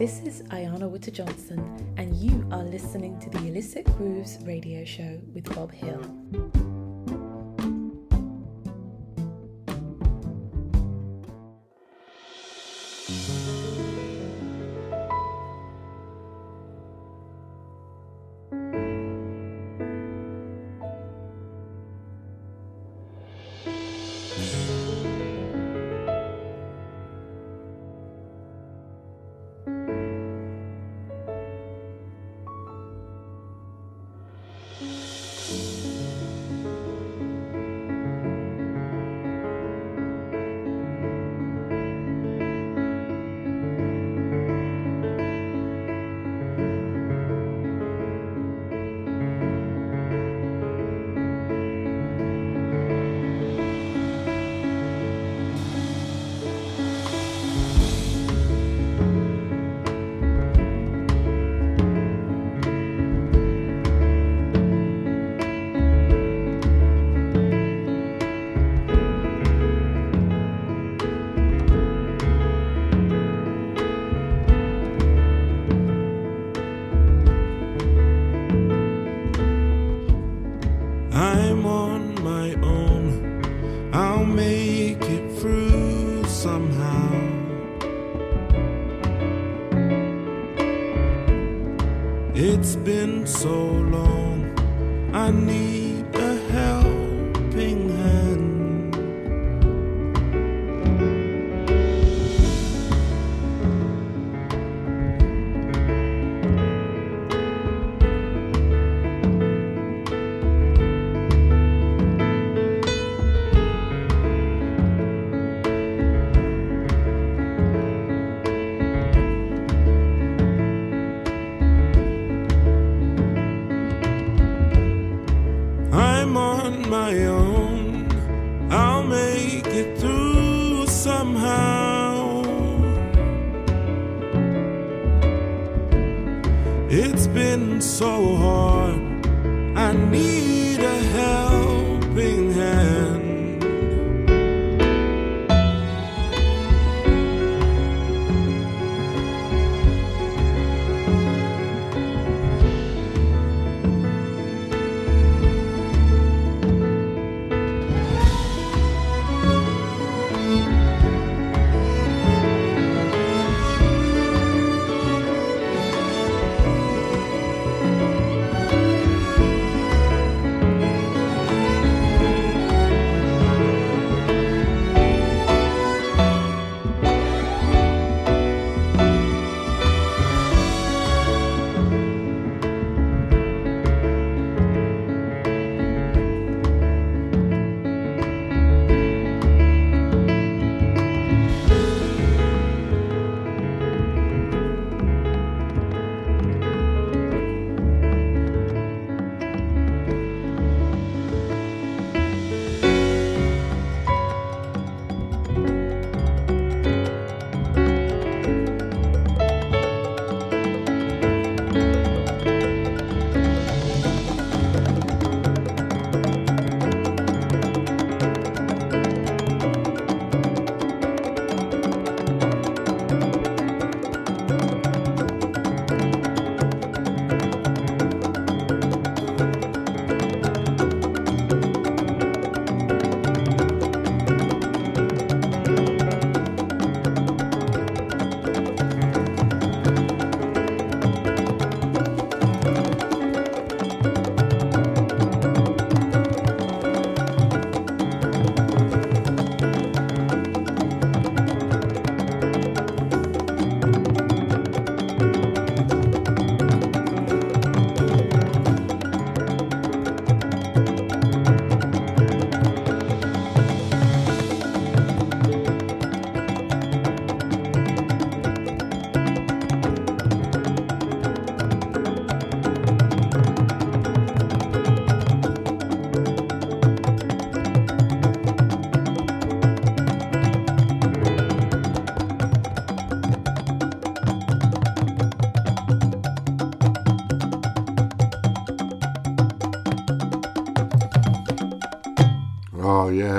This is Ayanna Witter Johnson, and you are listening to the Illicit Grooves radio show with Bob Hill.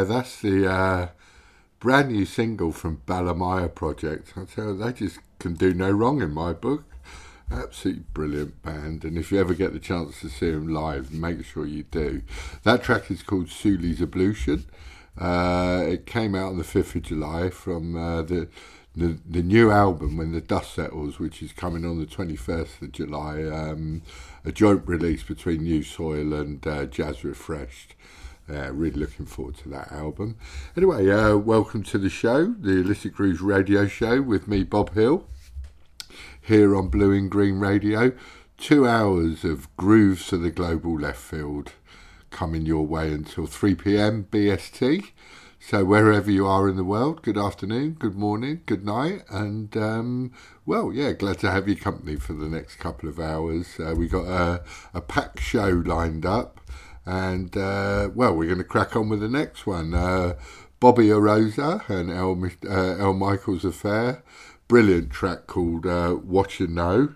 Yeah, that's the uh, brand new single from Balimaya Project. I tell you, they just can do no wrong in my book. Absolutely brilliant band, and if you ever get the chance to see them live, make sure you do. That track is called Suley's Ablution. Uh, it came out on the 5th of July from uh, the, the, the new album When the Dust Settles, which is coming on the 21st of July. Um, a joint release between New Soil and uh, Jazz Refreshed. Uh, really looking forward to that album. Anyway, uh, welcome to the show, the Illicit Grooves radio show with me, Bob Hill here on Blue In Green Radio. Two hours of grooves to the global left field coming your way until 3 pm BST. So, wherever you are in the world, good afternoon, good morning, good night, and um, well, yeah, glad to have your company for the next couple of hours. Uh, we got a, a packed show lined up, and uh, well, we're going to crack on with the next one. Uh, Bobby Oroza and El, uh, El Michels Affair brilliant track called uh, What You Know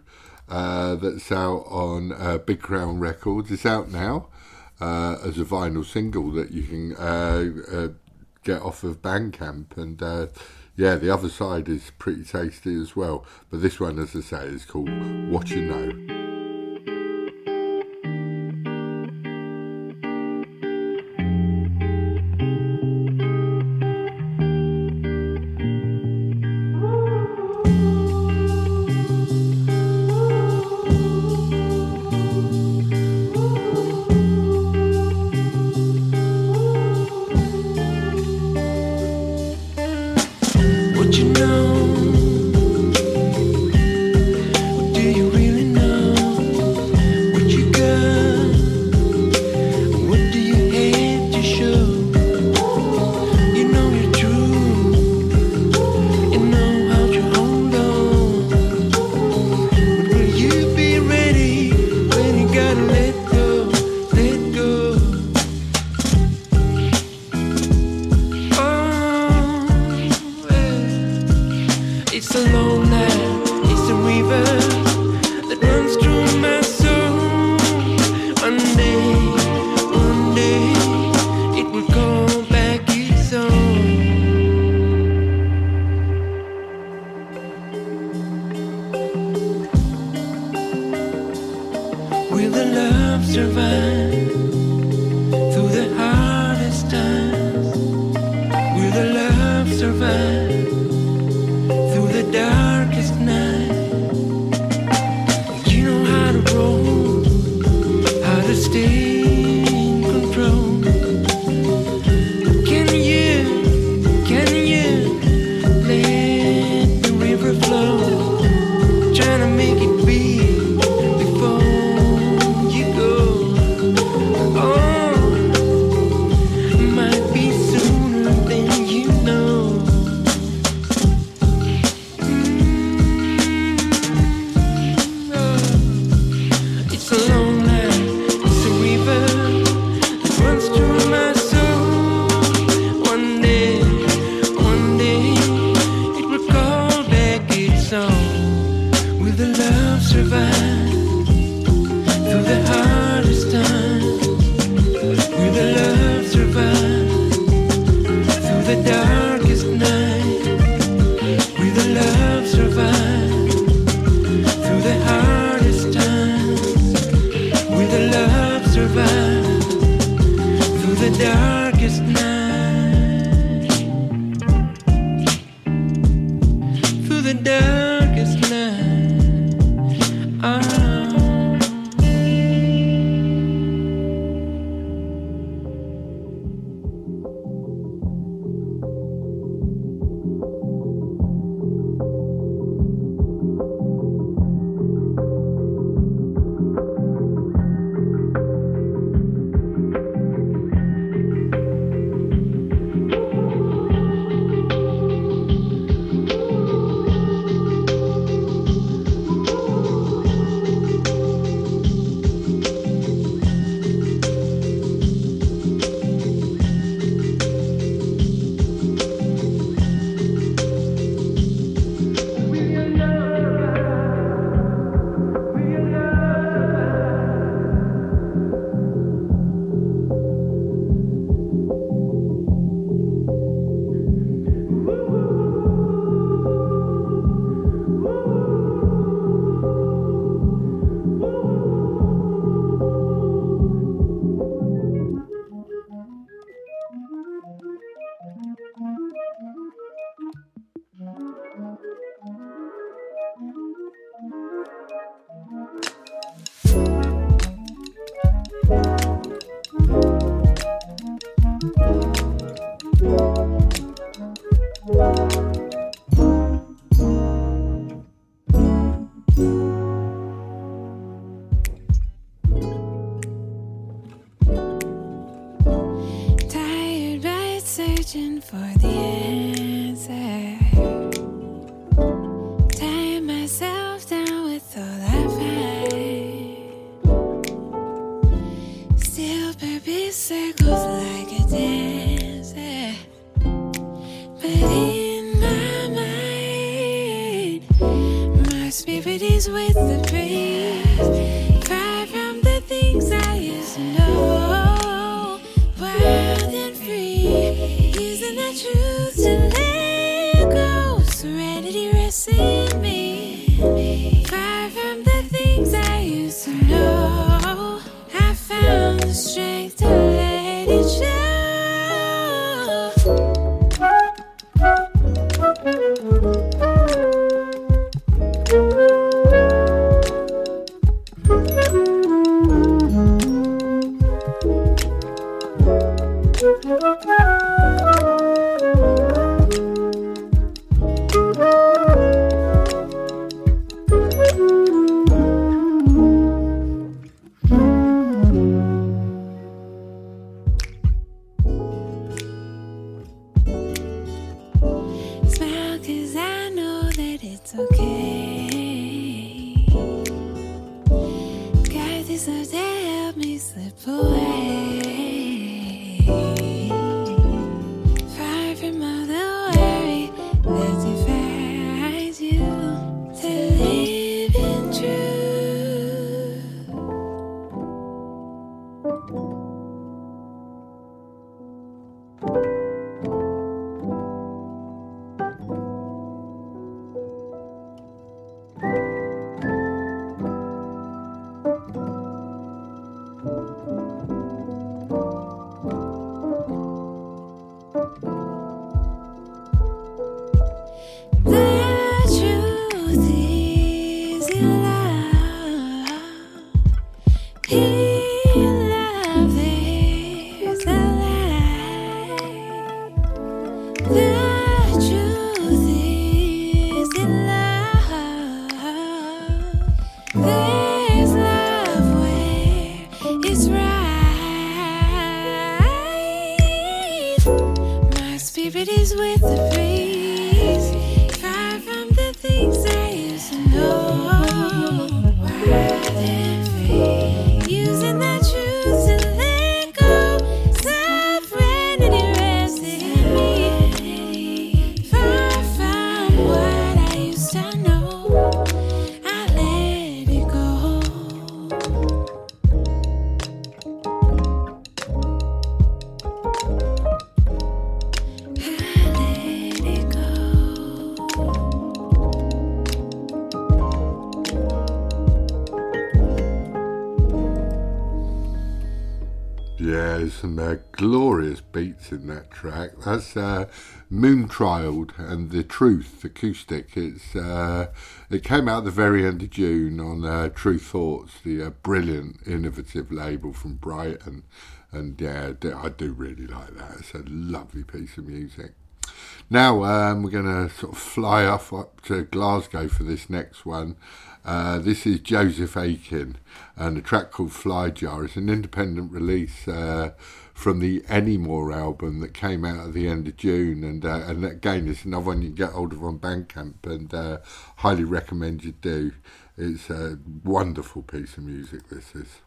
uh, that's out on uh, Big Crown Records. It's out now as a vinyl single that you can get off of Bandcamp. And yeah, the other side is pretty tasty as well. But this one, as I say, is called What You Know. Track. Uh, and The Truth acoustic. It's uh, it came out the very end of June on uh, Tru Thoughts, the uh, brilliant, innovative label from Brighton. And yeah, I do really like that. It's a lovely piece of music. Now um, we're going to sort of fly off up to Glasgow for this next one. Uh, this is Josef Akin and a track called Flyjar. It's an independent release uh, from the Anymore album that came out at the end of June. And uh, and again, it's another one you can get hold of on Bandcamp and uh, highly recommend you do. It's a wonderful piece of music, this is.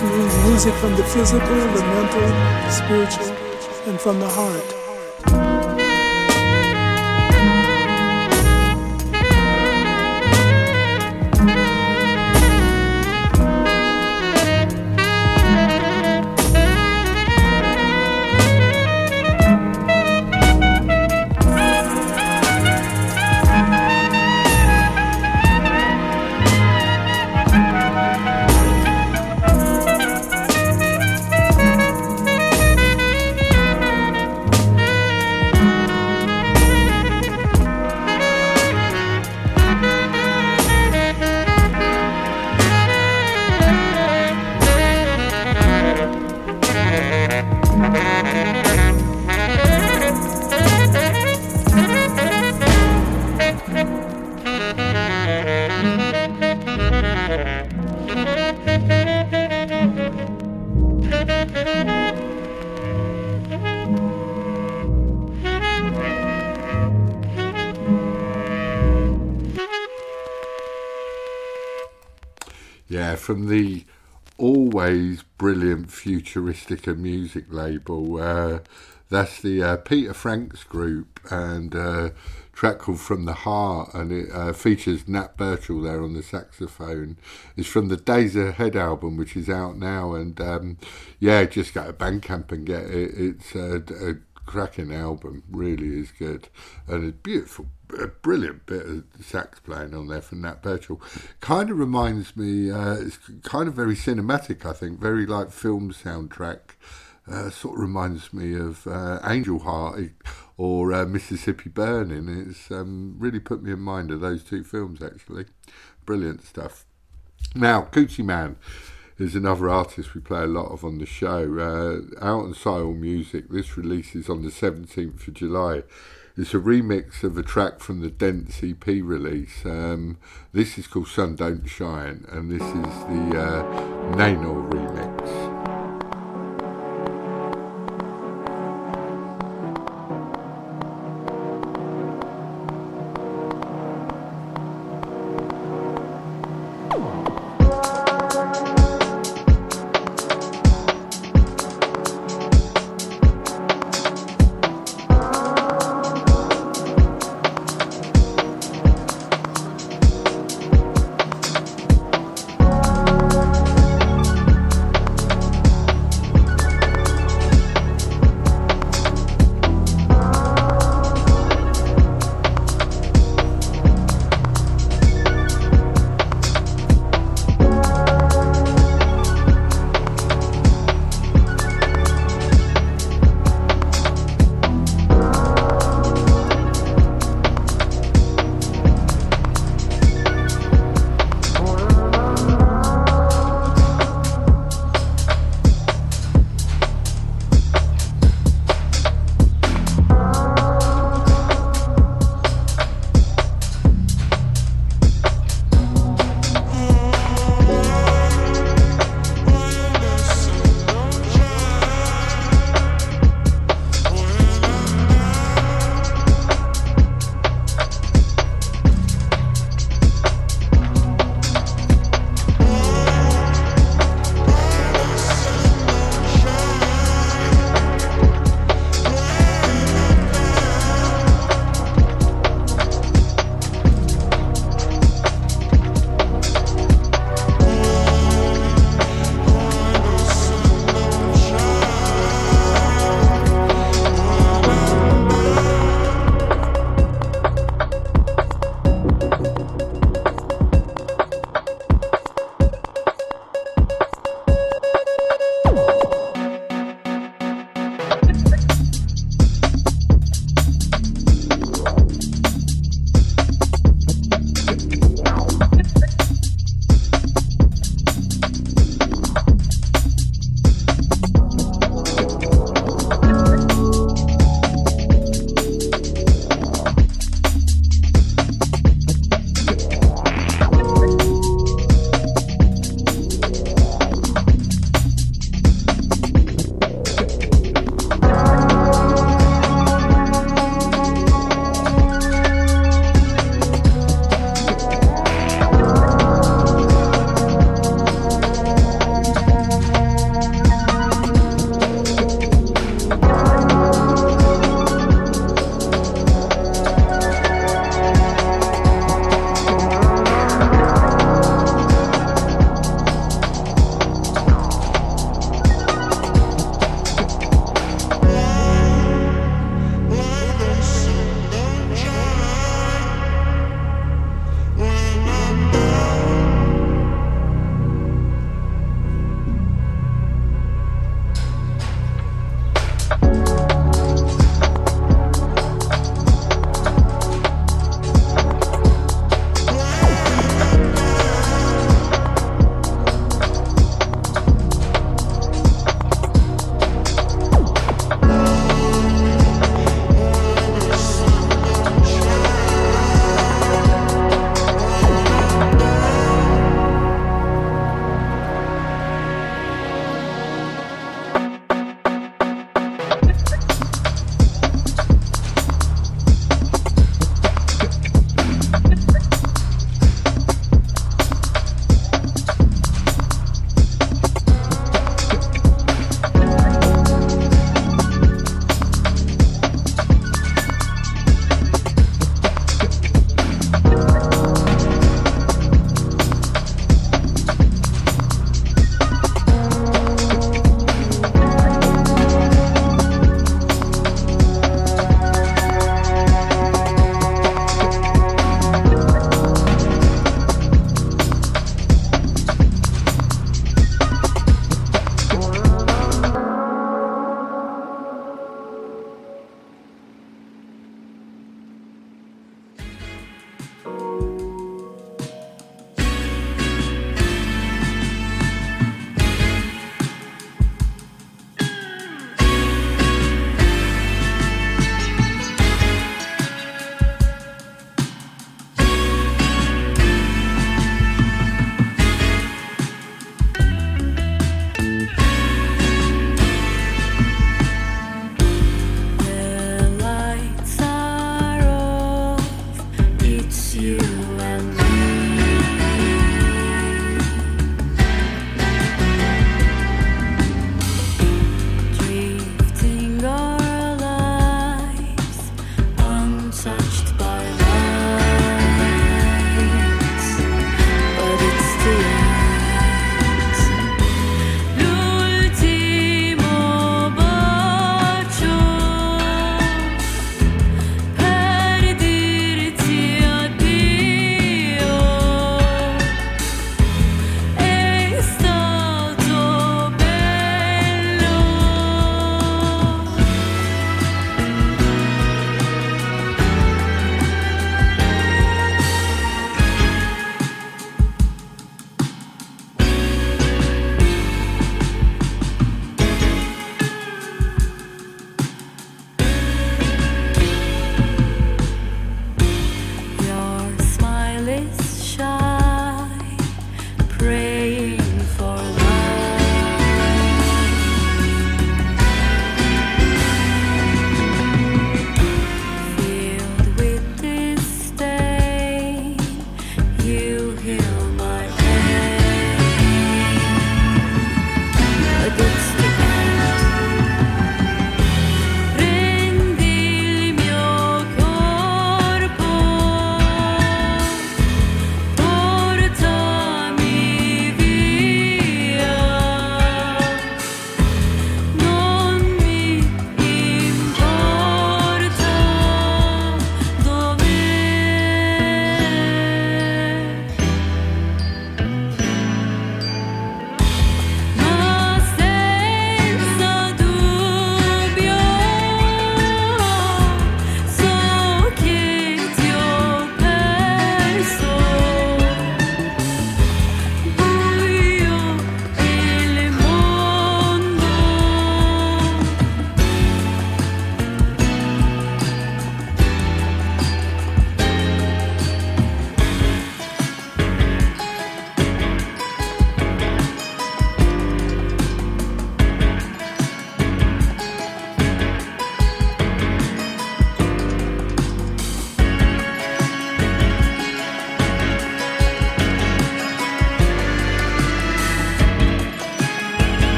Means music from the physical, the mental, the spiritual, and from the heart. From the always brilliant Futuristica music label. Uh, that's the uh, Peter Franks group and uh, track called From the Heart, and it uh, features Nat Birchall there on the saxophone. It's from the Days Ahead album, which is out now, and um, yeah, just go to Bandcamp and get it. It's a, a cracking album, really is good, and a beautiful a brilliant bit of sax playing on there from Nat Birchall. Kind of reminds me, uh, it's kind of very cinematic, I think, very like film soundtrack. Uh, sort of reminds me of uh, Angel Heart or uh, Mississippi Burning. It's um, really put me in mind of those two films, actually. Brilliant stuff. Now, Kutiman is another artist we play a lot of on the show. Uh, out on Siyal Music, this releases on the 17th of July. It's a remix of a track from the Dents EP release. Um, this is called Sun Don't Shine, and this is the uh, Nenor remix.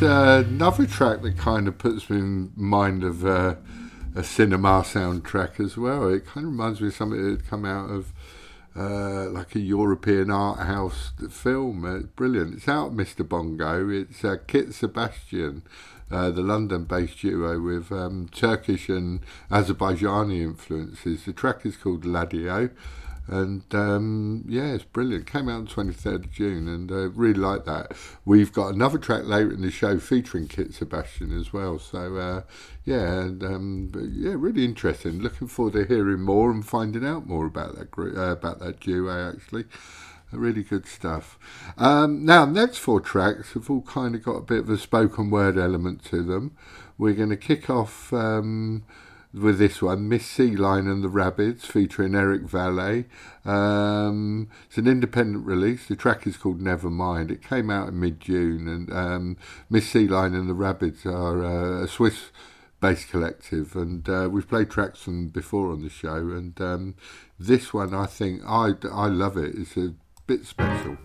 Uh, another track that kind of puts me in mind of uh, a cinema soundtrack as well. It kind of reminds me of something that had come out of uh, like a European art house film. Uh, brilliant. It's out, Mr. Bongo. It's uh, Kit Sebastian, uh, the London based duo with um, Turkish and Azerbaijani influences. The track is called L'addio. And um, yeah, it's brilliant. Came out on 23rd of June, and uh, really like that. We've got another track later in the show featuring Kit Sebastian as well. So uh, yeah, and um, yeah, really interesting. Looking forward to hearing more and finding out more about that group, uh, about that duo. Actually, really good stuff. Um, now, next four tracks have all kind of got a bit of a spoken word element to them. We're going to kick off. Um, with this one, Miss C-Line and the Rabidz, featuring Eric Valle. Um, it's an independent release. The track is called Nevermind. It came out in mid June, and um, Miss C-Line and the Rabidz are uh, a Swiss based collective, and uh, we've played tracks from before on the show. And um, this one, I think, I, I love it. It's a bit special.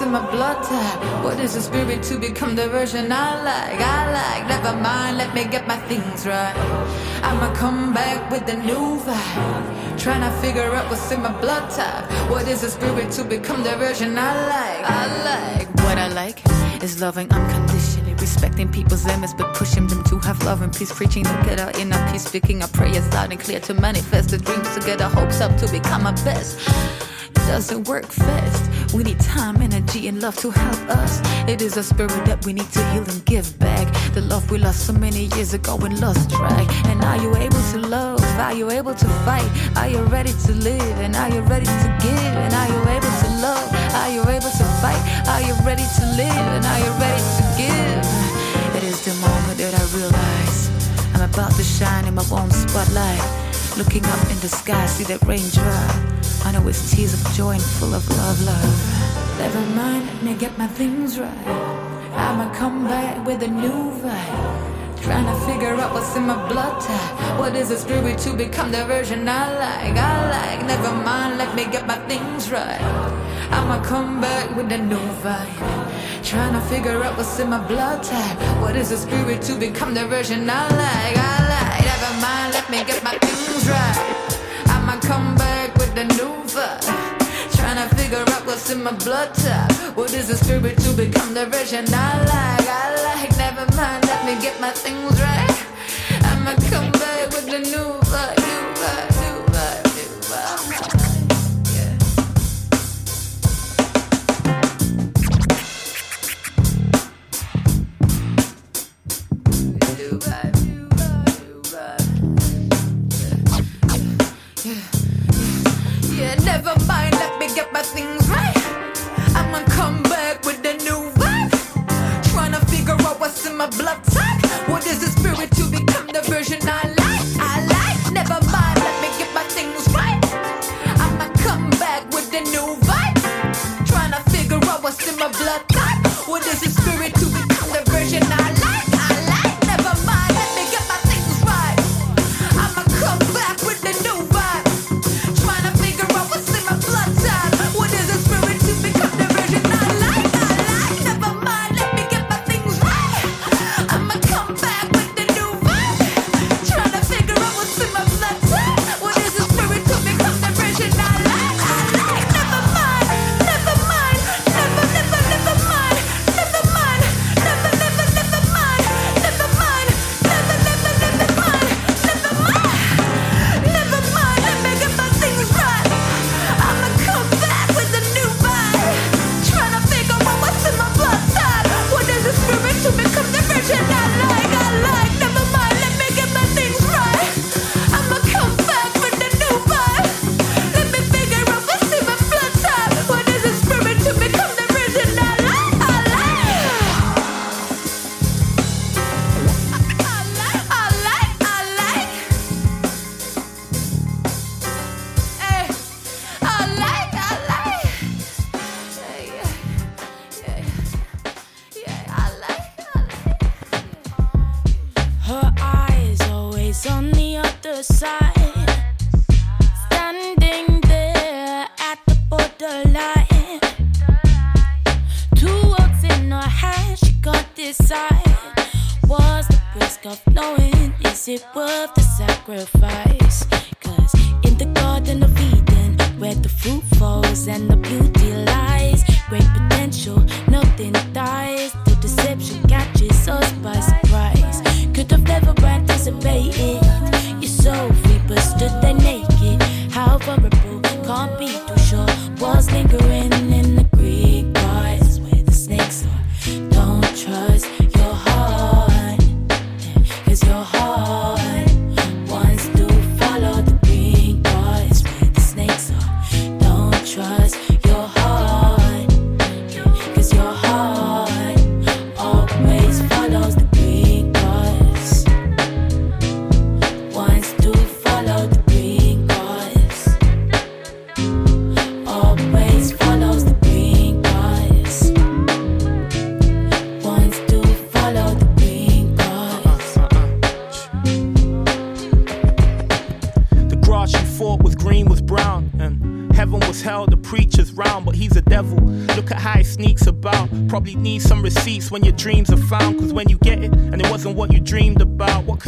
In my blood type. What is the spirit to become the version I like? I like, never mind, let me get my things right. I'ma come back with a new vibe. Trying to figure out what's in my blood type. What is the spirit to become the version I like? I like, what I like is loving unconditionally, respecting people's limits, but pushing them to have love and peace, preaching to get our inner peace, speaking our prayers loud and clear to manifest the dreams, to get our hopes up, to become our best. Doesn't work fast. We need time, energy, and love to help us. It is a spirit that we need to heal and give back. The love we lost so many years ago and lost track. And are you able to love? Are you able to fight? Are you ready to live? And are you ready to give? And are you able to love? Are you able to fight? Are you ready to live? And are you ready to give? It is the moment that I realize I'm about to shine in my own spotlight. Looking up in the sky, see that raindrop. I know it's tears of joy and full of love, love. Never mind, let me get my things right. I'ma come back with a new vibe. Trying to figure out what's in my blood type. What is the spirit to become the version I like? I like, never mind, let me get my things right. I'ma come back with a new vibe. Trying to figure out what's in my blood type. What is the spirit to become the version I like? I like, never mind, let me get my things right. I'ma come back with a new vibe. Trying to figure out what's in my blood type. What is the spirit to become the version I like? I like, never mind, let me get my things right. I'ma come back with a new vibe, new vibe, new vibe, new vibe. Never mind, let me get my things right. I'ma come back with a new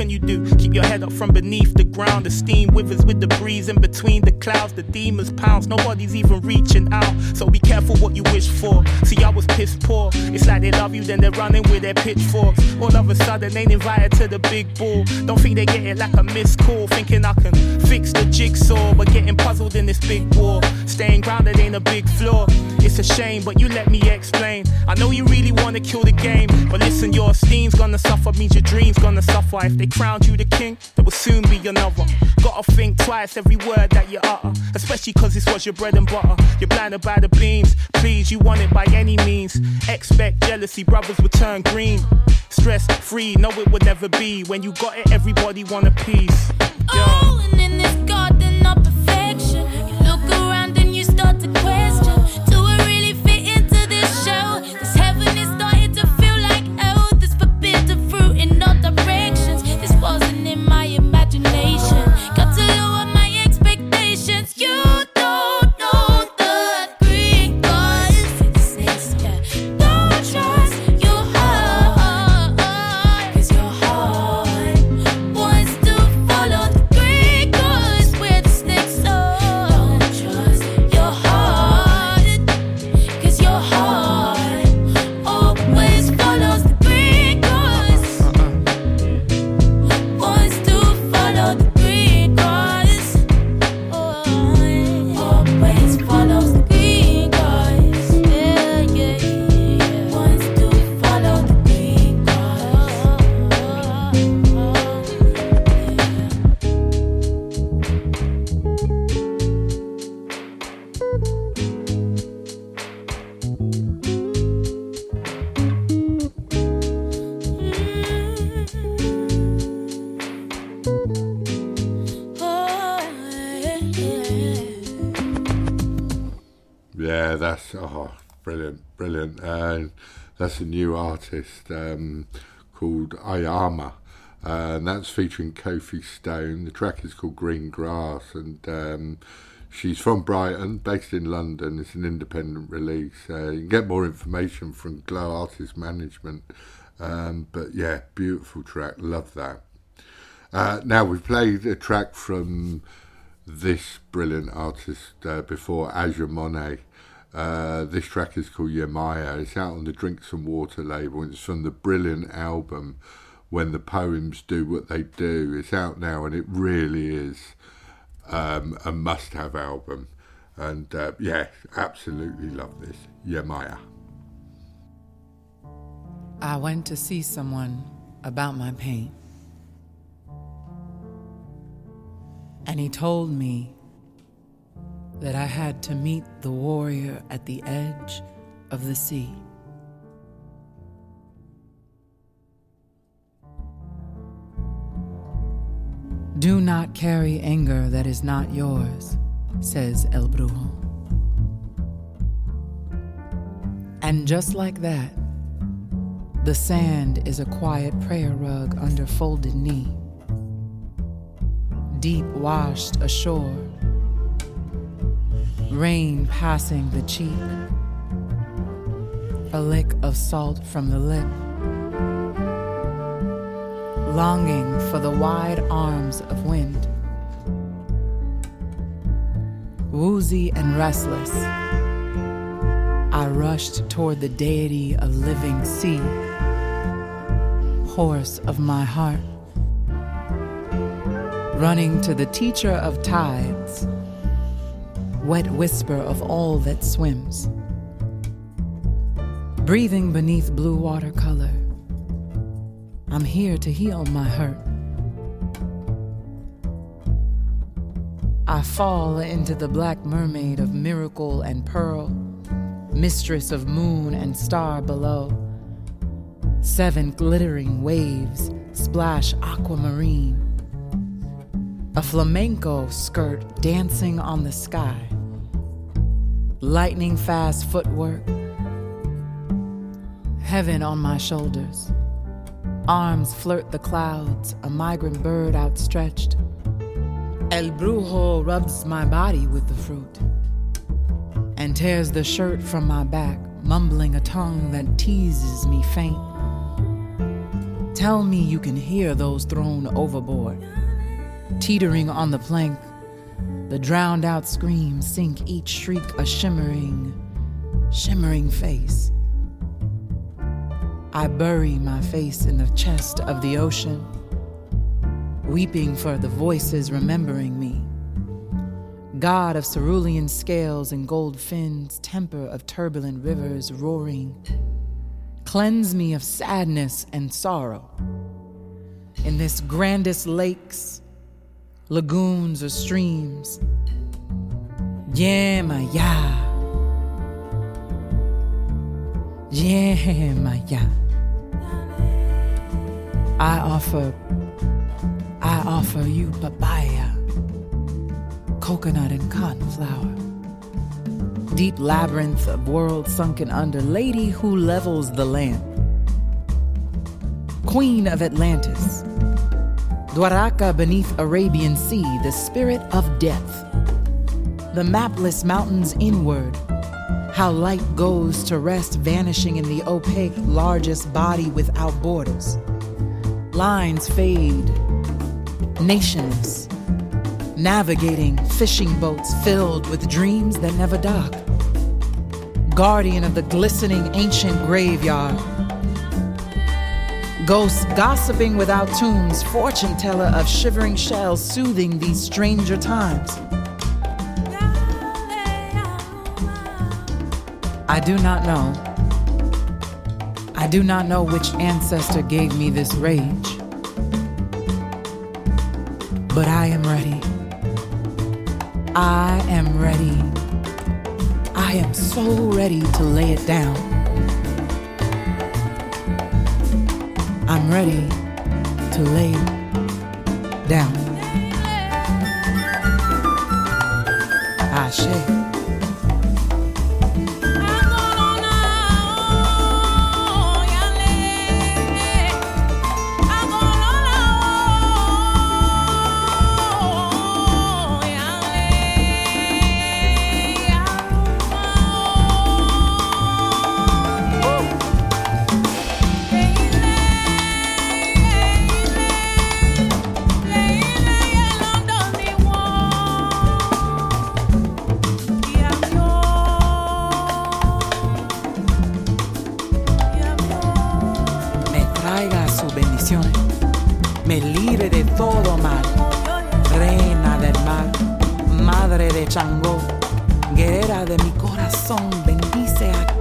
can you do? Keep your head up from beneath the ground. The steam withers with the breeze in between the clouds. The demons pounce. Nobody's even reaching out. So be careful what you wish for. See, I was piss poor. It's like they love you, then they're running with their pitchforks. All of a sudden, ain't invited to the big ball. Don't think they get it like a missed call. Thinking I can fix the jigsaw, but getting puzzled in this big war. Staying grounded ain't a big flaw. It's a shame, but you let me explain. I know you really wanna kill the game, but listen, your esteem's gonna suffer, means your dreams gonna suffer. If they crowned you the king, there will soon be another. Gotta think twice every word that you utter, especially cause this was your bread and butter. You're blinded by the beams, please, you want it by any means. Expect jealousy, brothers will turn green. Stress free, no, it would never be. When you got it, everybody want a piece. Yo. That's a new artist um, called Iyamah. Uh, and that's featuring Kofi Stone. The track is called Green Grass, and um, she's from Brighton, based in London. It's an independent release. Uh, you can get more information from Glow Artist Management. Um, but yeah, beautiful track. Love that. Uh, now we've played a track from this brilliant artist uh, before, Aja Monet. Uh, this track is called Yemaya. It's out on the Drink Sum Wtr label. It's from the brilliant album When the Poems Do What They Do. It's out now and it really is um, a must have album. And uh, yeah, absolutely love this. Yemaya. I went to see someone about my pain. And he told me that I had to meet the warrior at the edge of the sea. Do not carry anger that is not yours, says El Brujo. And just like that, the sand is a quiet prayer rug under folded knee, deep washed ashore, rain passing the cheek, a lick of salt from the lip, longing for the wide arms of wind. Woozy and restless, I rushed toward the deity of living sea, horse of my heart, running to the teacher of tides, wet whisper of all that swims, breathing beneath blue watercolor. I'm here to heal my hurt. I fall into the black mermaid of miracle and pearl mistress of moon and star below. Seven glittering waves splash aquamarine. A flamenco skirt dancing on the sky. Lightning fast footwork. Heaven on my shoulders. Arms flirt the clouds, a migrant bird outstretched. El Brujo rubs my body with the fruit and tears the shirt from my back, mumbling a tongue that teases me faint. Tell me you can hear those thrown overboard, teetering on the plank. The drowned out screams sink each shriek a shimmering, shimmering face. I bury my face in the chest of the ocean, weeping for the voices remembering me god of cerulean scales and gold fins, temper of turbulent rivers roaring. Cleanse me of sadness and sorrow. In this grandest lakes, lagoons, or streams. Yeah. Yeah. I offer, I offer you papaya coconut and cotton flower. Deep labyrinth of worlds sunken under, lady who levels the land. Queen of Atlantis. Dwaraka beneath Arabian Sea, the spirit of death. The mapless mountains inward. How light goes to rest, vanishing in the opaque, largest body without borders. Lines fade, Nations. navigating fishing boats filled with dreams that never dock. Guardian of the glistening ancient graveyard. Ghosts gossiping without tombs, fortune teller of shivering shells soothing these stranger times. I do not know. I do not know which ancestor gave me this rage. But I am ready. I am ready. I am so ready to lay it down. I'm ready to lay down. Ah, Ashe. Bendice a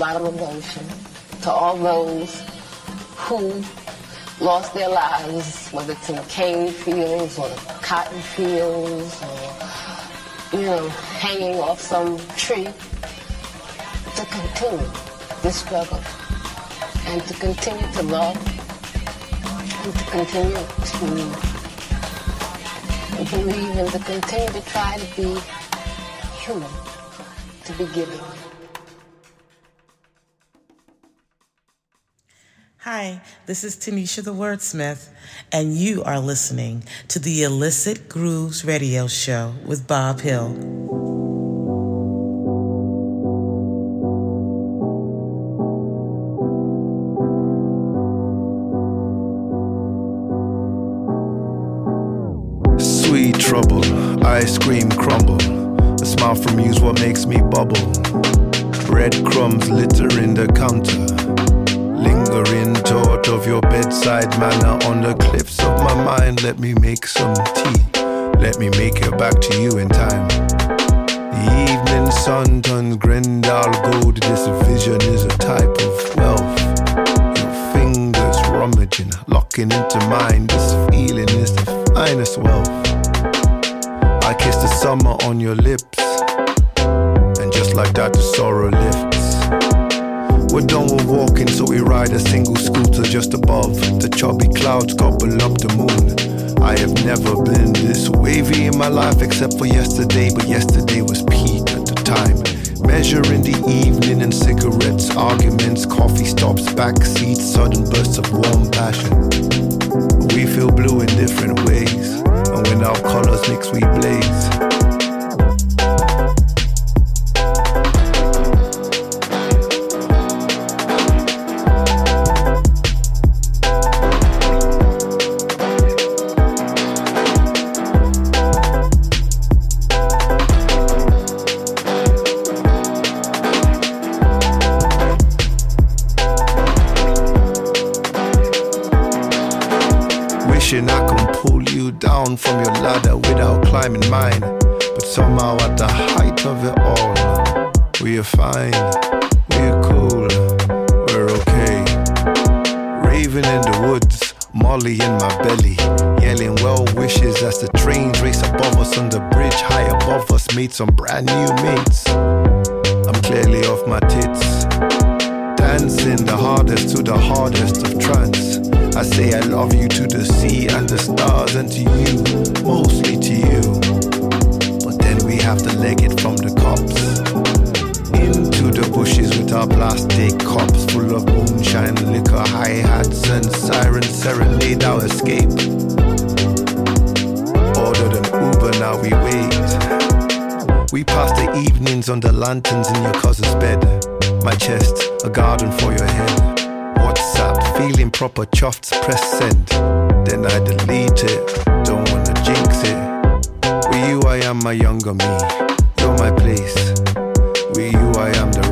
bottom of ocean, to all those who lost their lives, whether it's in the cane fields or the cotton fields or, you know, hanging off some tree, to continue this struggle and to continue to love and to continue to believe and to continue to try to be human, to be giving. Hi, this is Tanisha the Wordsmith, and you are listening to the Illicit Grooves Radio Show with Bob Hill. Sweet trouble, ice cream crumble. A smile from you's what makes me bubble. Breadcrumbs littering the counter. Your bedside manner on the cliffs of my mind. Let me make some tea. Let me make it back to you in time. The evening sun turns Grendel gold. This vision is a type of wealth. Your fingers rummaging, locking into mine. This feeling is the finest wealth. I kiss the summer on your lips, and just like that, the sorrow lifts. We're done with walking, so we ride a single scooter just above. The chubby clouds gobble up the moon. I have never been this wavy in my life except for yesterday, but yesterday was peak at the time. Measuring the evening and cigarettes, arguments, coffee stops, backseats, sudden bursts of warm passion. We feel blue in different ways, and when our colors mix, we blaze. Some brand new mates. I'm clearly off my tits. Dancing the hardest to the hardest of trance. I say I love you to the sea and the stars and to you, mostly to you. But then we have to leg it from the cops. Into the bushes with our plastic cups full of moonshine, liquor, hi hats, and sirens serenade our escape. Ordered an Uber, now we wait. We pass the evenings under lanterns in your cousin's bed. My chest, a garden for your head. WhatsApp, feeling proper chuffed, press send. Then I delete it, don't wanna jinx it. With you, I am my younger me, you're my place. With you, I am the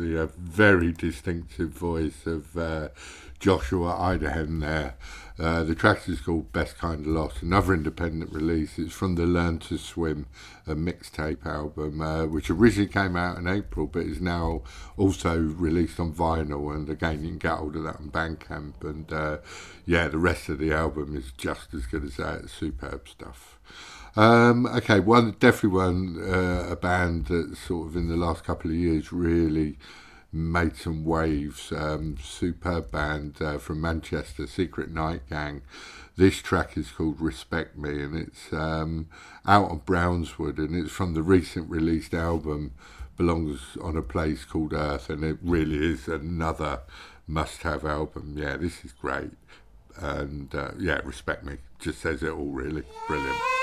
The uh, very distinctive voice of uh, Joshua Idehen there. Uh, the track is called Best Kind of Lost, another independent release. It's from the Learn to Swim, a mixtape album, uh, which originally came out in April but is now also released on vinyl. And again, you can get hold of that on Bandcamp. And uh, yeah, the rest of the album is just as good as that. It's superb stuff. Um, okay, one definitely one uh, a band that sort of in the last couple of years really made some waves. Um, superb band uh, from Manchester, Secret Night Gang. This track is called Respect Me, and it's um, out of Brownswood, and it's from the recent released album Belongs on a Place Called Earth, and it really is another must-have album. Yeah, this is great, and uh, yeah, Respect Me just says it all. Really brilliant.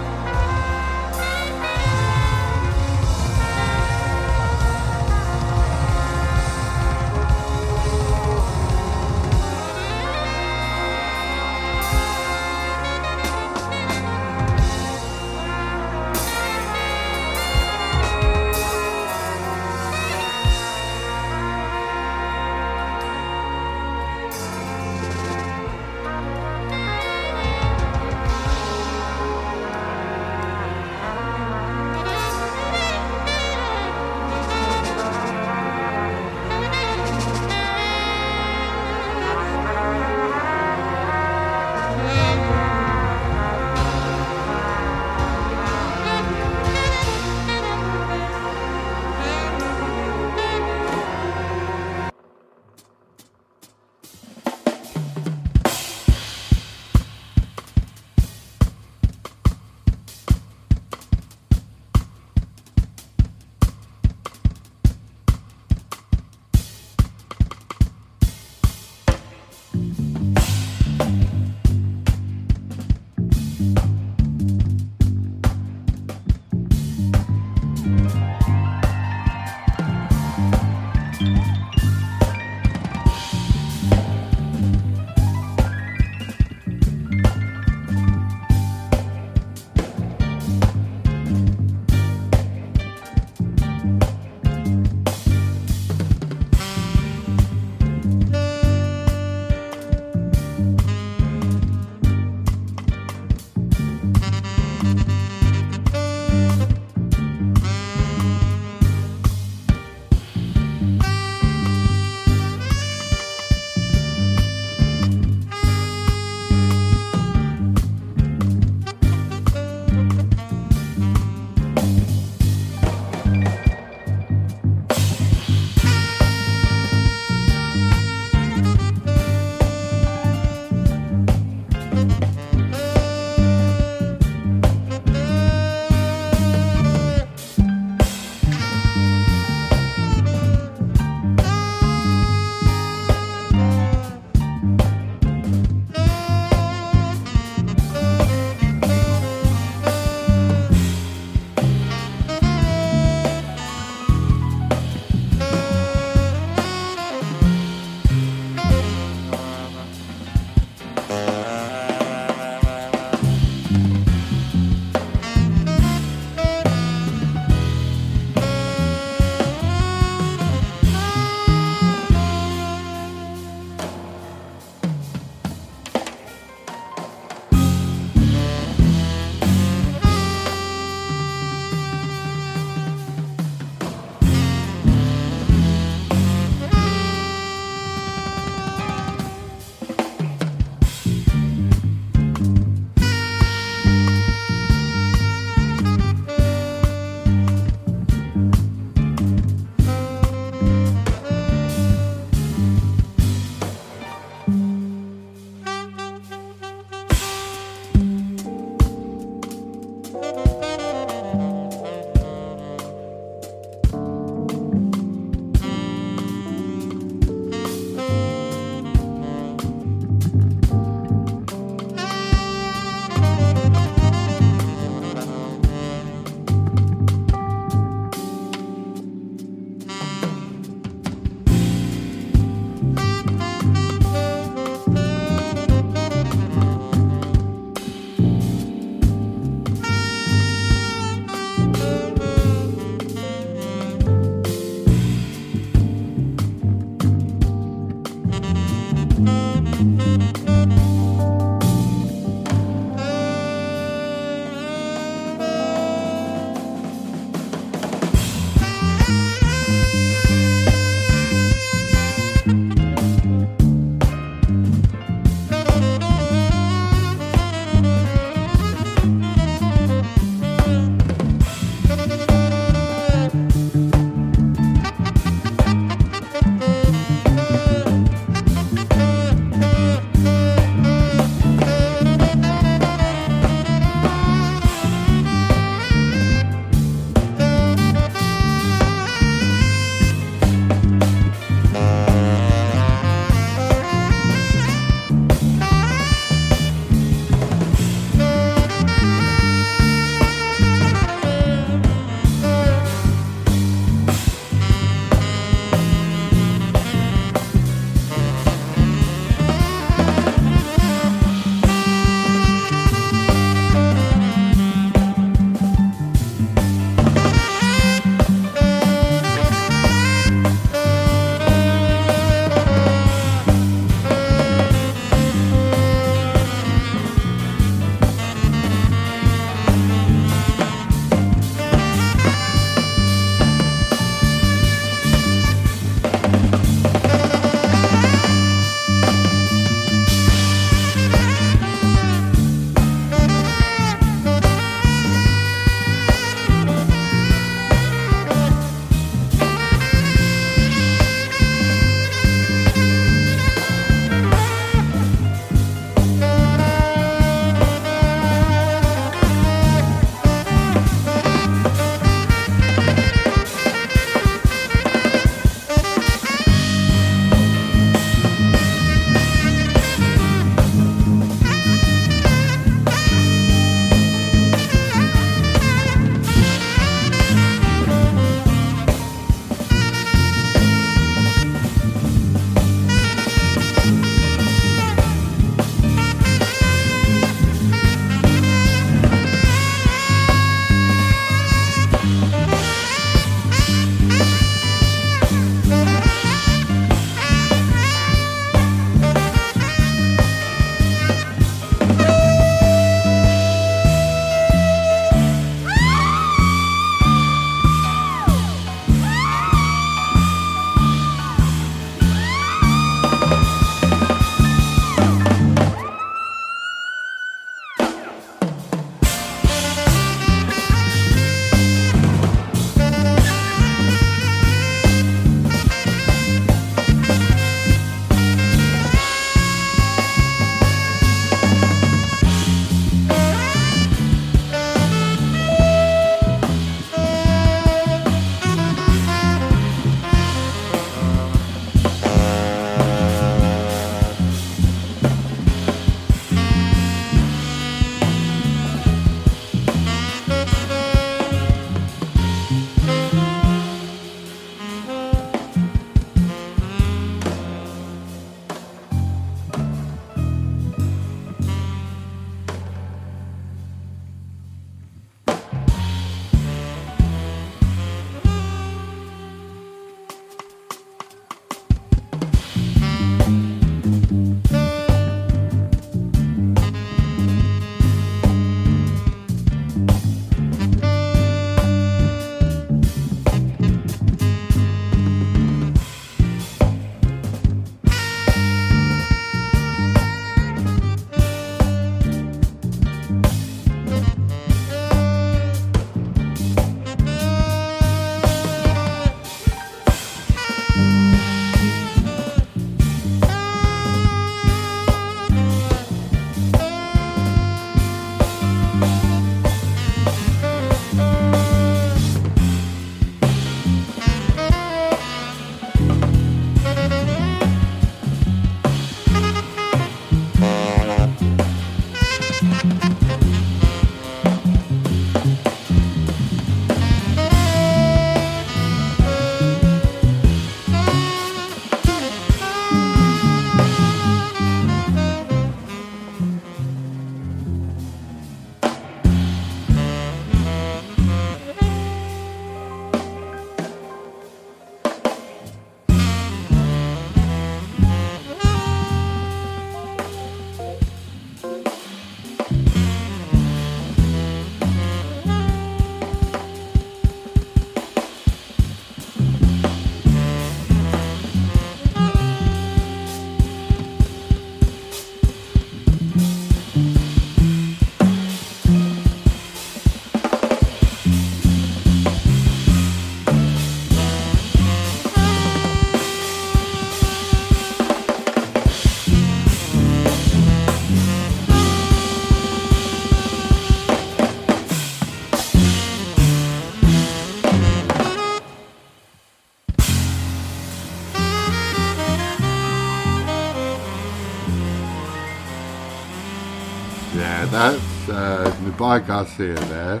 That's uh, Nubya Garcia there,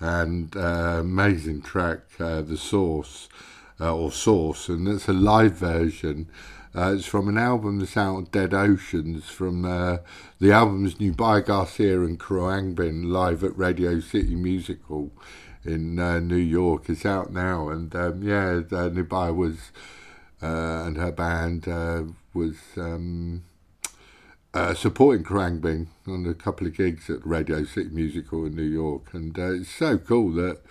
and uh, amazing track, uh, The Source, uh, or Source, and it's a live version. Uh, it's from an album that's out, Dead Oceans, from uh, the album's Nubya Garcia and Khruangbin live at Radio City Music Hall in New York. It's out now, and um, yeah, Nubya was, and her band was. Um, uh, supporting Khruangbin on a couple of gigs at Radio City Music Hall in New York, and uh, it's so cool that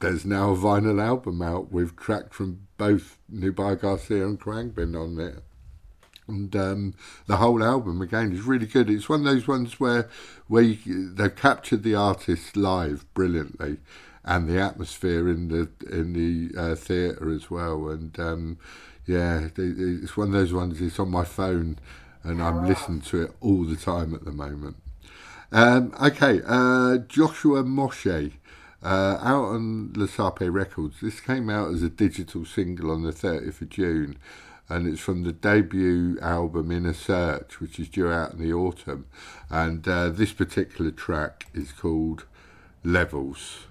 there's now a vinyl album out with tracks from both Nubya Garcia and Khruangbin on it. And um, the whole album again is really good. It's one of those ones where where you, they've captured the artist live brilliantly, and the atmosphere in the in the uh, theatre as well. And um, yeah, it's one of those ones. It's on my phone and I'm listening to it all the time at the moment. Um, okay, uh, Joshua Moshe, uh, out on La Sape Records. This came out as a digital single on the 30th of June, and it's from the debut album Inner Search, which is due out in the autumn. And uh, this particular track is called Levels.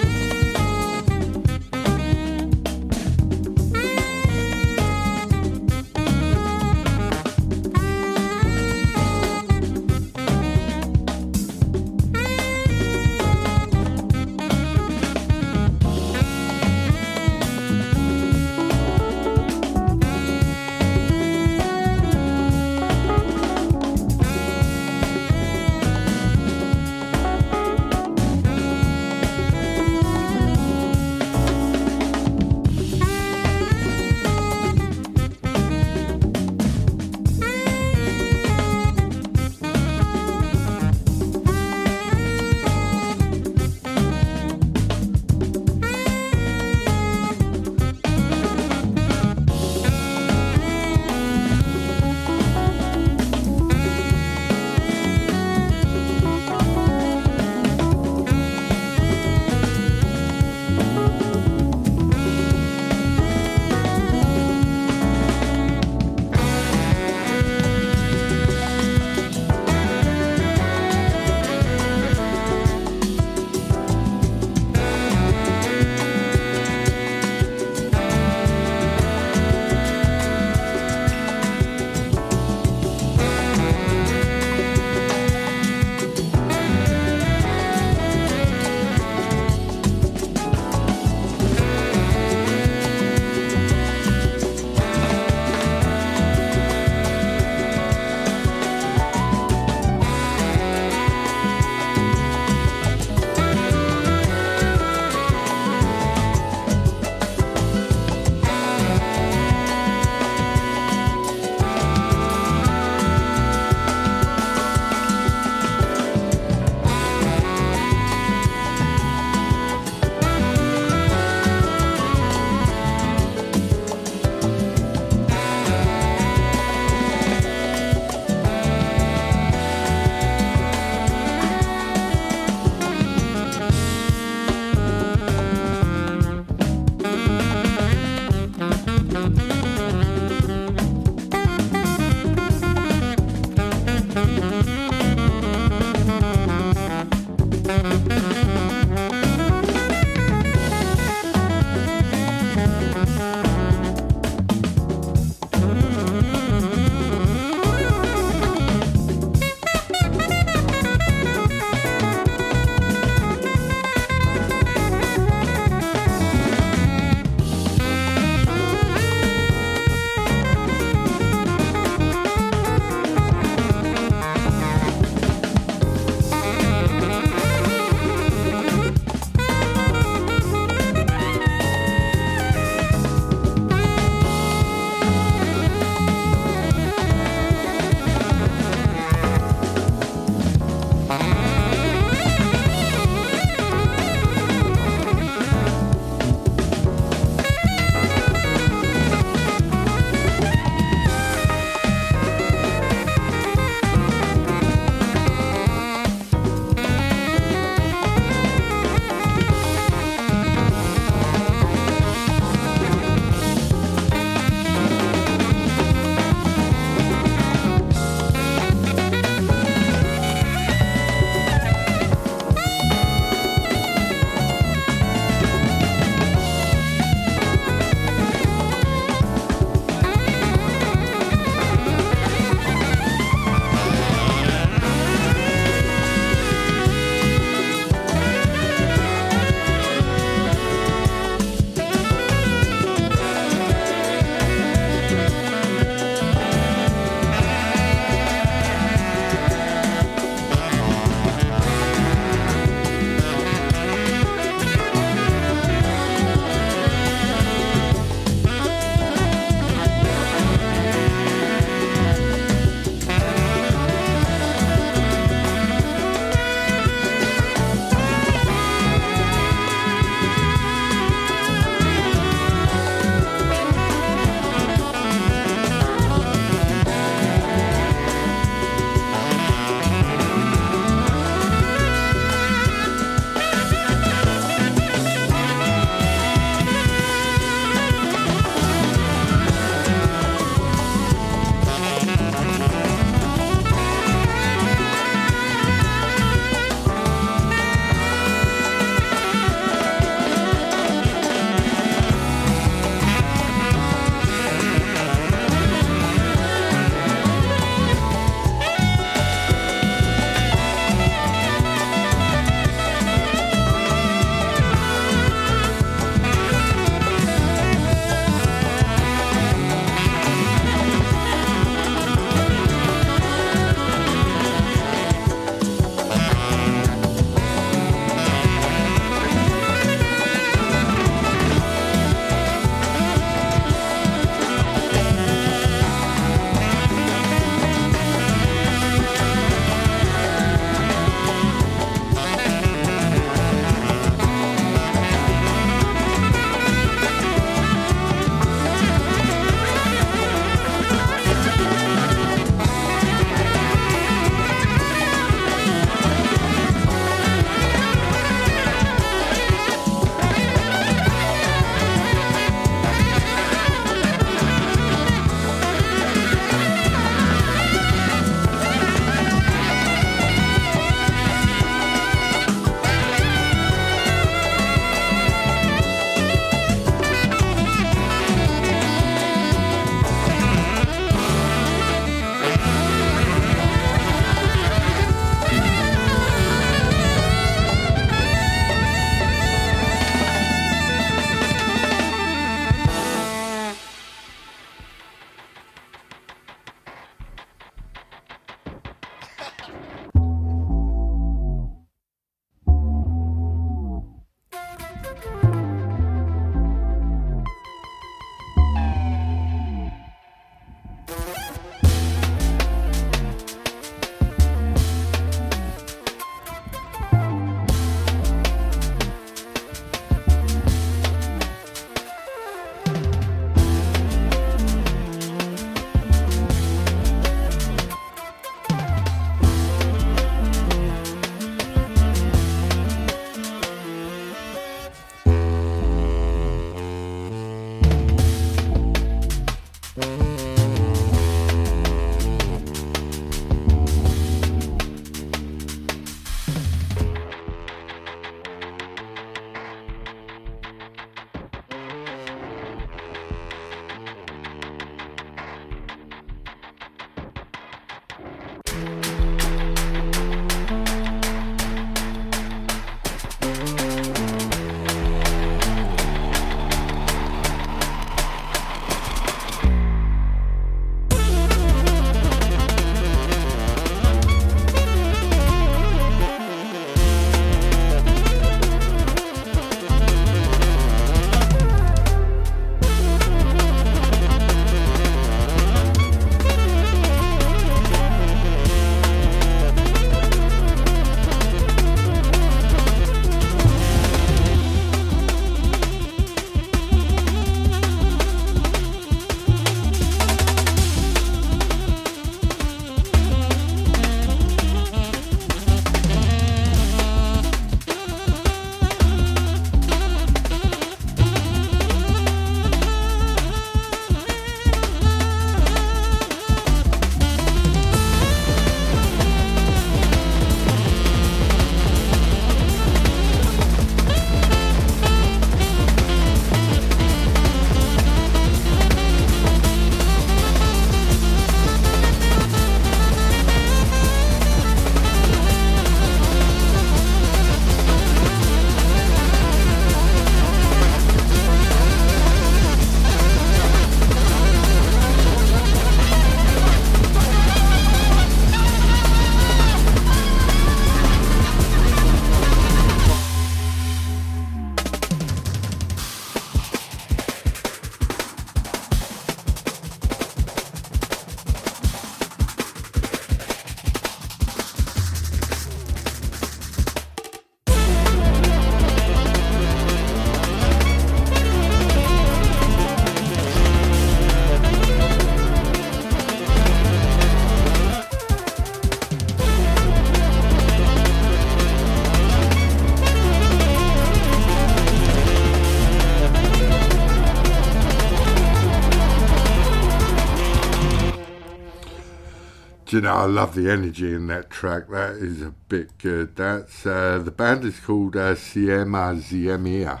You know, I love the energy in that track. That is a bit good. That's uh, the band is called uh, Siema Ziemia,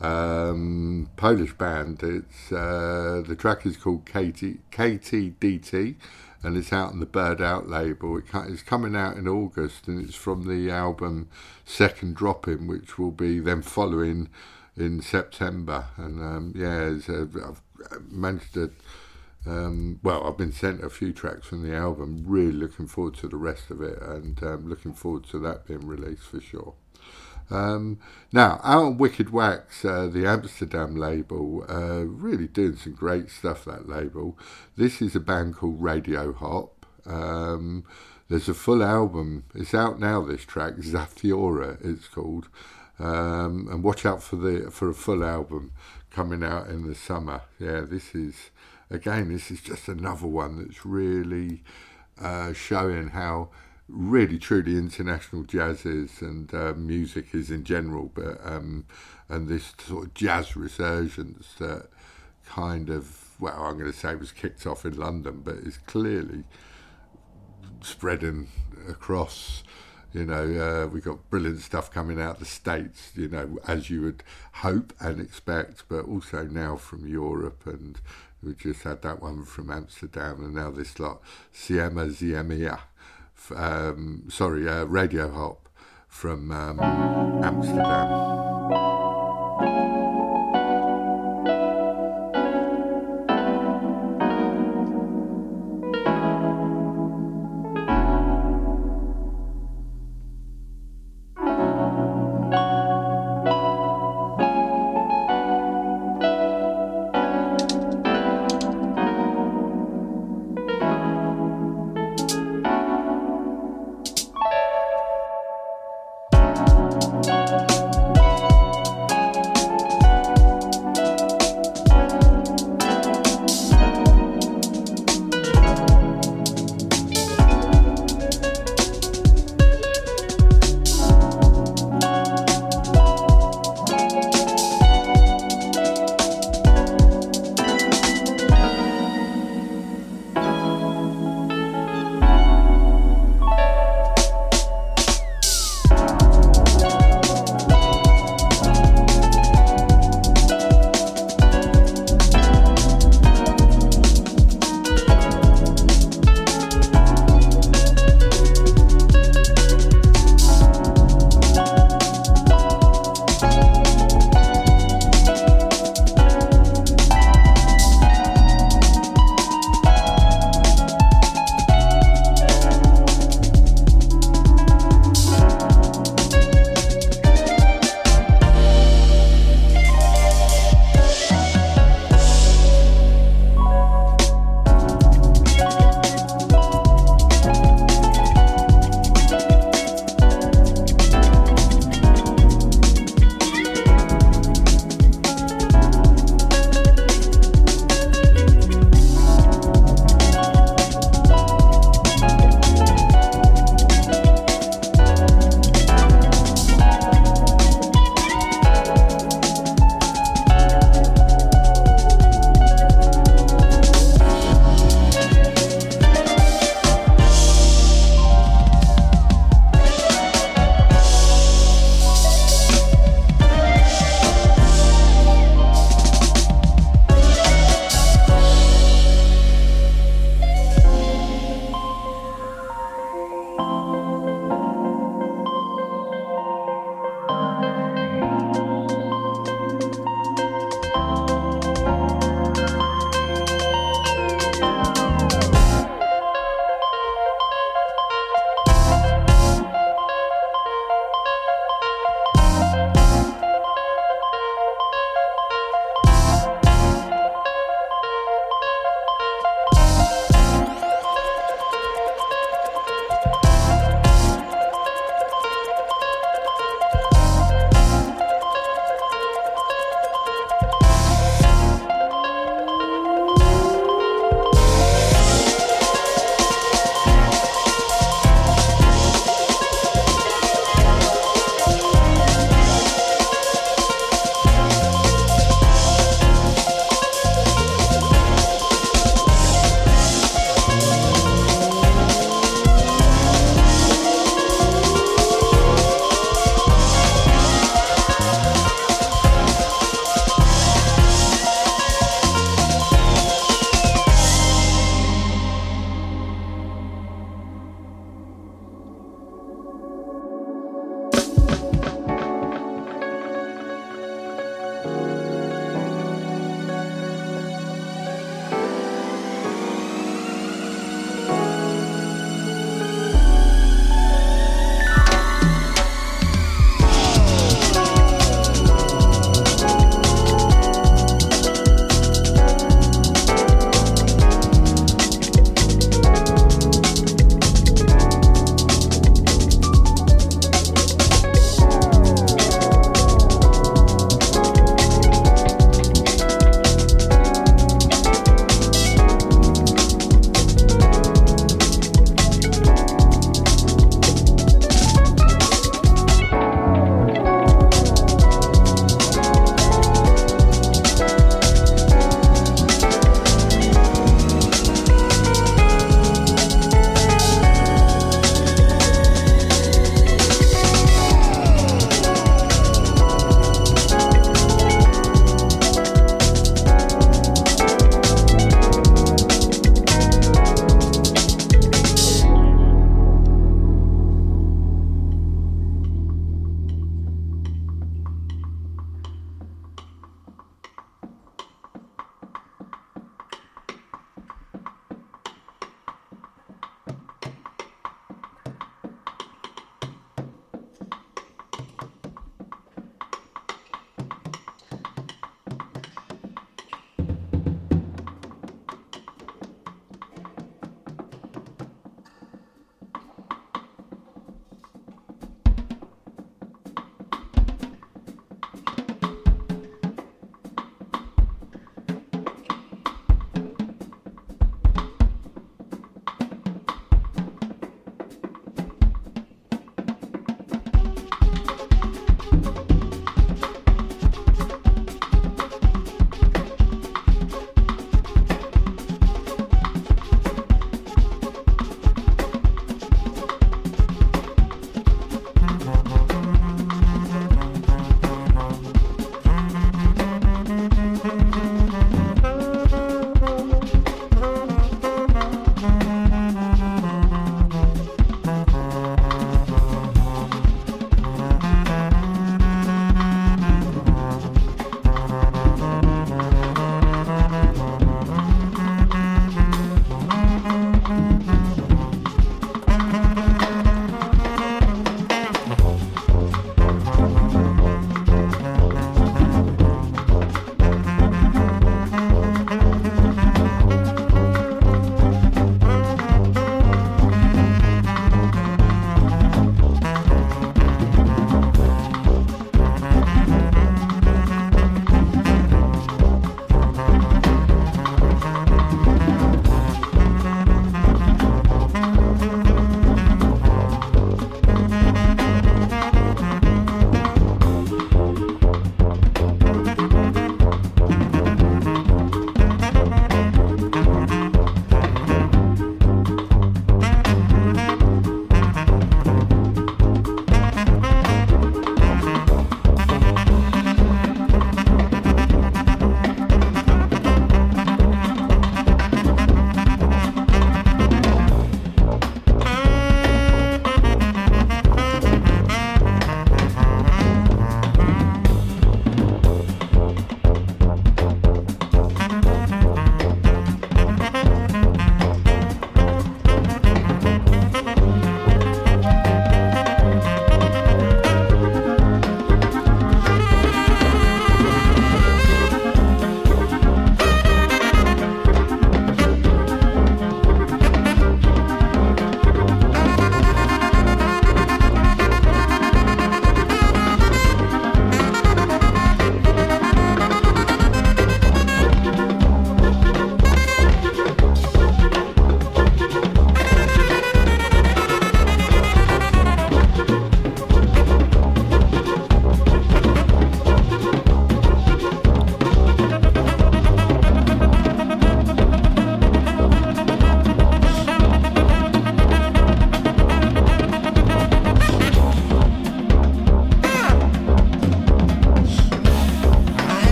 um, Polish band. It's uh, the track is called KT, KTDT, and it's out on the Byrd Out label. It, it's coming out in August, and it's from the album Second Dropping, which will be then following in September. And um, yeah, I've managed to um, well, I've been sent a few tracks from the album. Really looking forward to the rest of it, and um, looking forward to that being released for sure. Um, now, out on Wicked Wax, uh, the Amsterdam label, uh, really doing some great stuff. That label. This is a band called Radiohop. Um, there's a full album. It's out now. This track, Zathura, it's called. Um, and watch out for the for a full album coming out in the summer. Yeah, this is again, this is just another one that's really uh, showing how really truly international jazz is and uh, music is in general, but um, and this sort of jazz resurgence that kind of well, I'm going to say was kicked off in London, but is clearly spreading across. You know, uh, we've got brilliant stuff coming out of the States, you know, as you would hope and expect, but also now from Europe and we just had that one from Amsterdam, and now this lot, Siema Ziemia, um, sorry, uh, Radiohop from um, Amsterdam.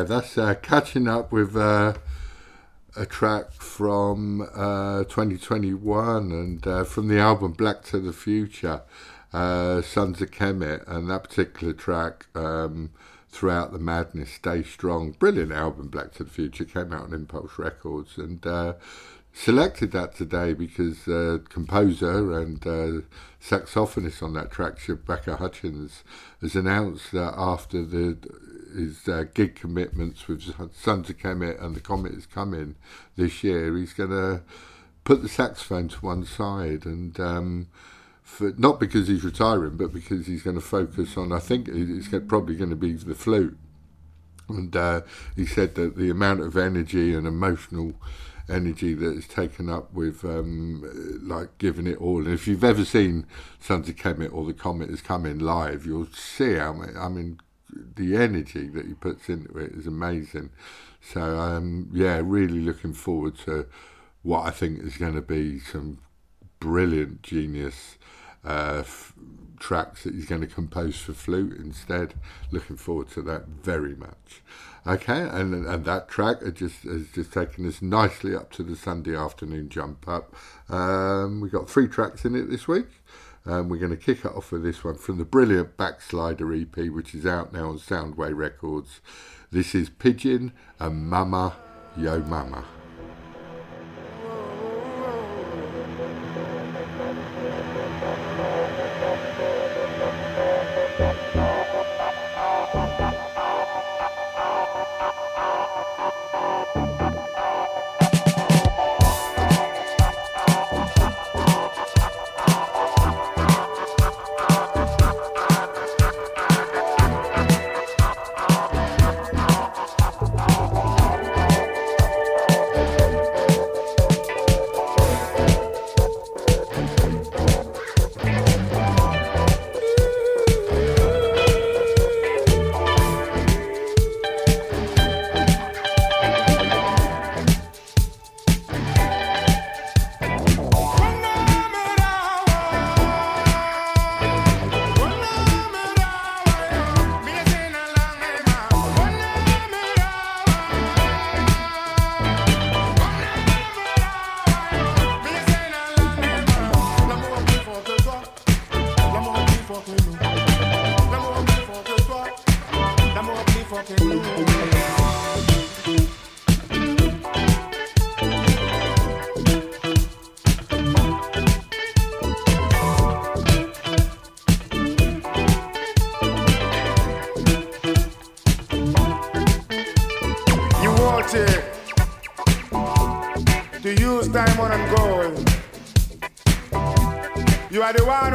Yeah, that's uh, catching up with uh, a track from uh, 2021 and uh, from the album Black to the Future, uh, Sons of Kemet, and that particular track. Um, Throughout the Madness, Stay Strong. Brilliant album, Black to the Future, came out on Impulse Records. And uh, selected that today because uh, composer and uh, saxophonist on that track, Shabaka Hutchings, has announced that after the his uh, gig commitments with of Kemet and the Comet is coming this year, he's going to put the saxophone to one side and. Um, for, not because he's retiring, but because he's going to focus on. I think it's probably going to be the flute. And uh, he said that the amount of energy and emotional energy that is taken up with um, like giving it all. And if you've ever seen of Kemet or The Comet is coming live, you'll see how I mean the energy that he puts into it is amazing. So um, yeah, really looking forward to what I think is going to be some brilliant genius uh, f- tracks that he's going to compose for flute instead. Looking forward to that very much. Okay, and and that track has just has just taken us nicely up to the Sunday afternoon jump up. Um, we got three tracks in it this week. Um, we're going to kick it off with this one from the brilliant Backslider EP, which is out now on Soundway Records. This is Pigeon and Mama Yo Mama. The one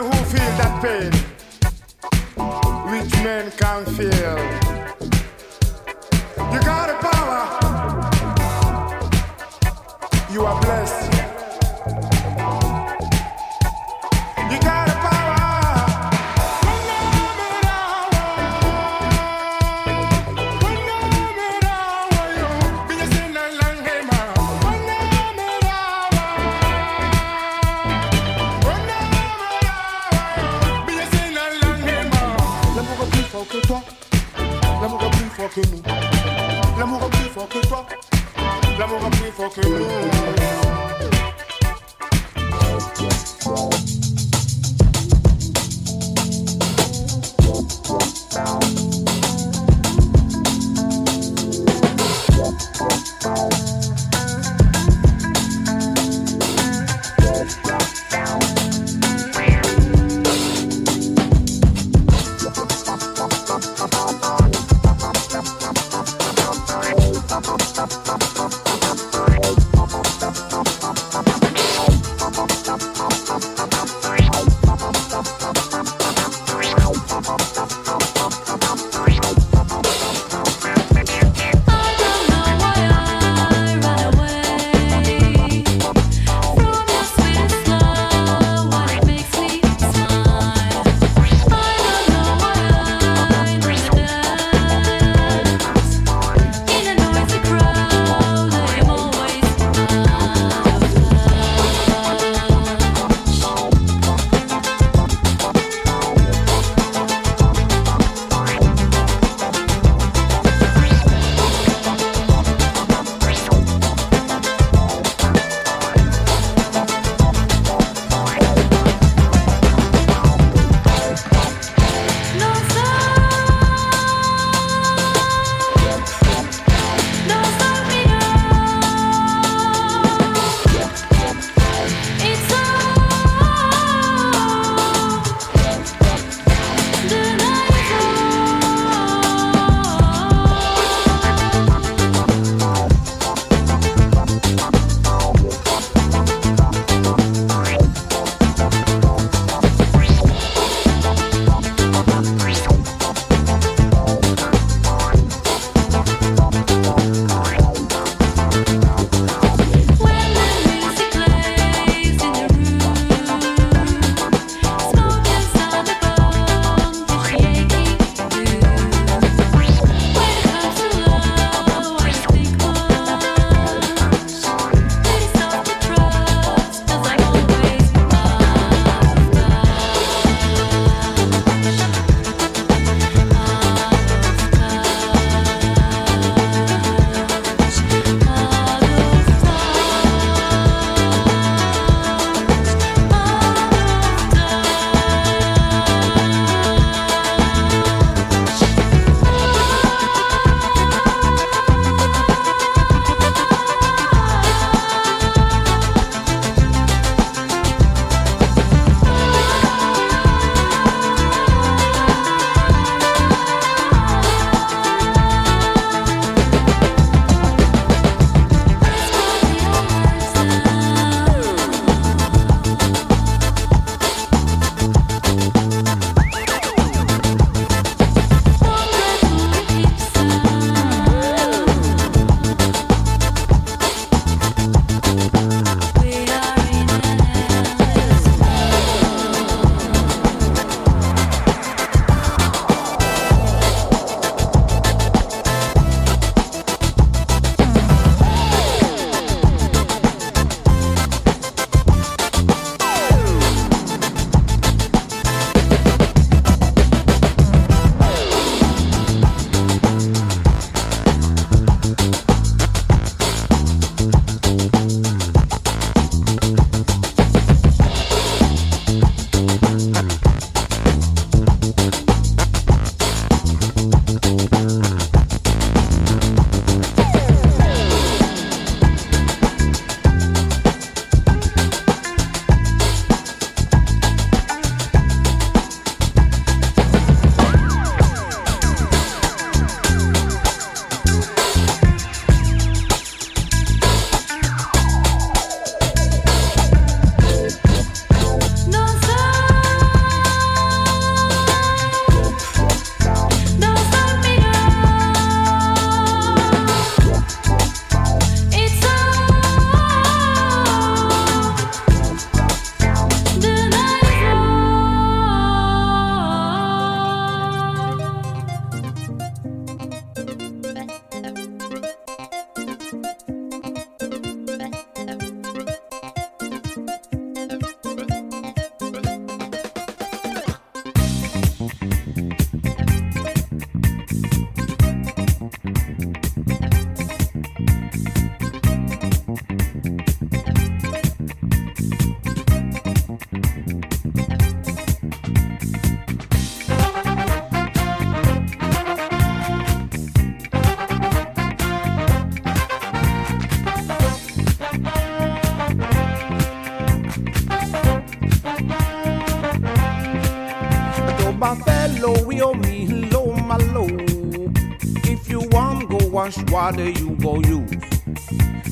wash water, you go use.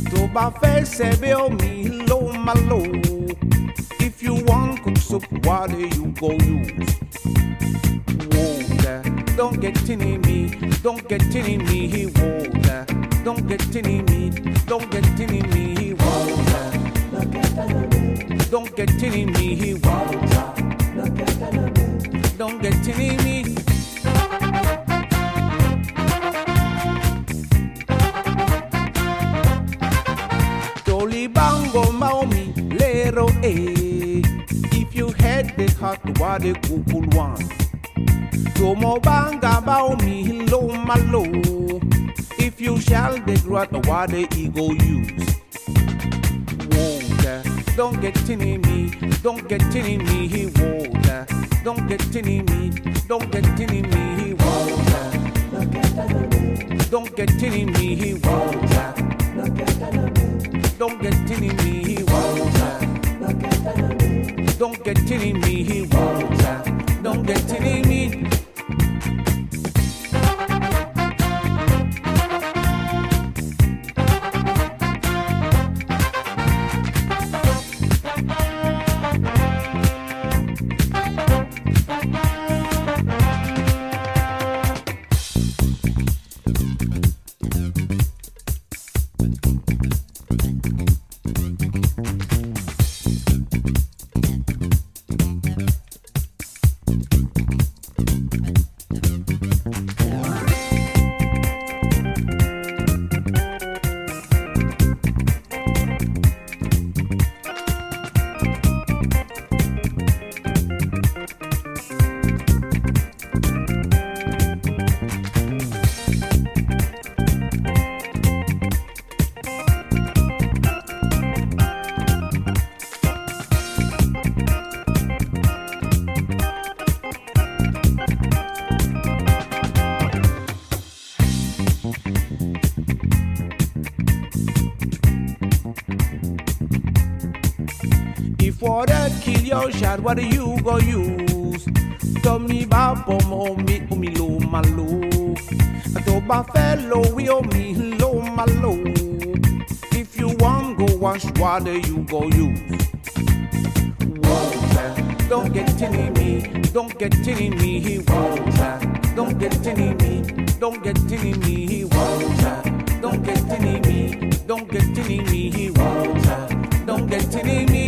To ba face oh me low my low. If you want cook soup water, you go use. Water, don't get in me, don't get in me, he water. Don't get in me, don't get in me, he water. Don't get in me, he water. Don't get in me. Bango maomi lero eh. If you had the heart, what the cool one. Tomo banga baomi lo malo. If you shall the what the ego use. Water, don't get in me, don't get in me, water. Don't get in me, don't get in me, he water. Don't get in me, water. Don't get in me, water. Don't get in me, water. Don't get in me. Shot, what do you go use? Tell me about pomo mi umi lo malo. To ba fellow we o mi lo malo. If you want go wash water, you go use. Water, don't get in me, don't get in me, water. Don't get in me, don't get in me, water. Don't get in me, don't get in me, water. Don't get in me.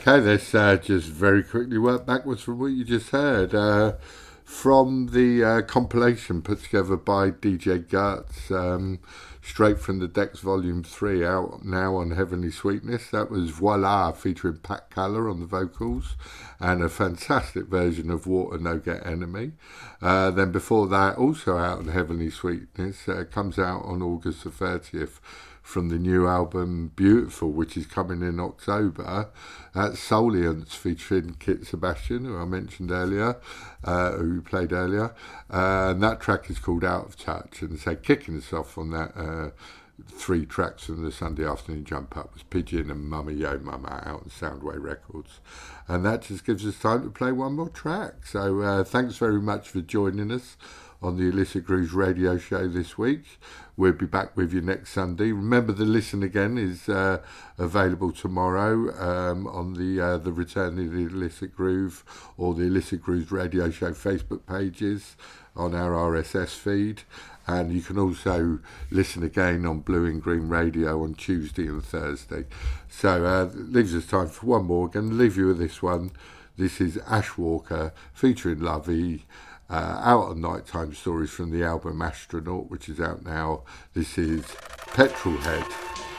Okay, let's uh, just very quickly work backwards from what you just heard. Uh, from the uh, compilation put together by DJ Guts, um, straight from the Decks Volume 3, out now on Heavenly Sweetness. That was Voilaa featuring Pat Kalla on the vocals and a fantastic version of Water No Get Enemy. Uh, then before that, also out on Heavenly Sweetness, uh, comes out on August the 30th from the new album Beautiful, which is coming in October. That's Souleance featuring Kit Sebastian, who I mentioned earlier, uh, who played earlier. Uh, and that track is called Out of Touch. And so kicking us off on that uh, three tracks from the Sunday afternoon jump up was Pigeon and Mama Yo Mama out on Soundway Records. And that just gives us time to play one more track. So uh, thanks very much for joining us on the Illicit Grooves radio show this week. We'll be back with you next Sunday. Remember, the listen again is uh, available tomorrow um, on the uh, the Return of the Illicit Groove or the Illicit Groove Radio Show Facebook pages on our RSS feed. And you can also listen again on Blue In Green Radio on Tuesday and Thursday. So uh, leaves us time for one more. Going to leave you with this one. This is Ash Walker featuring Laville uh, out of nighttime stories from the album Astronaut, which is out now. This is Petrolhead.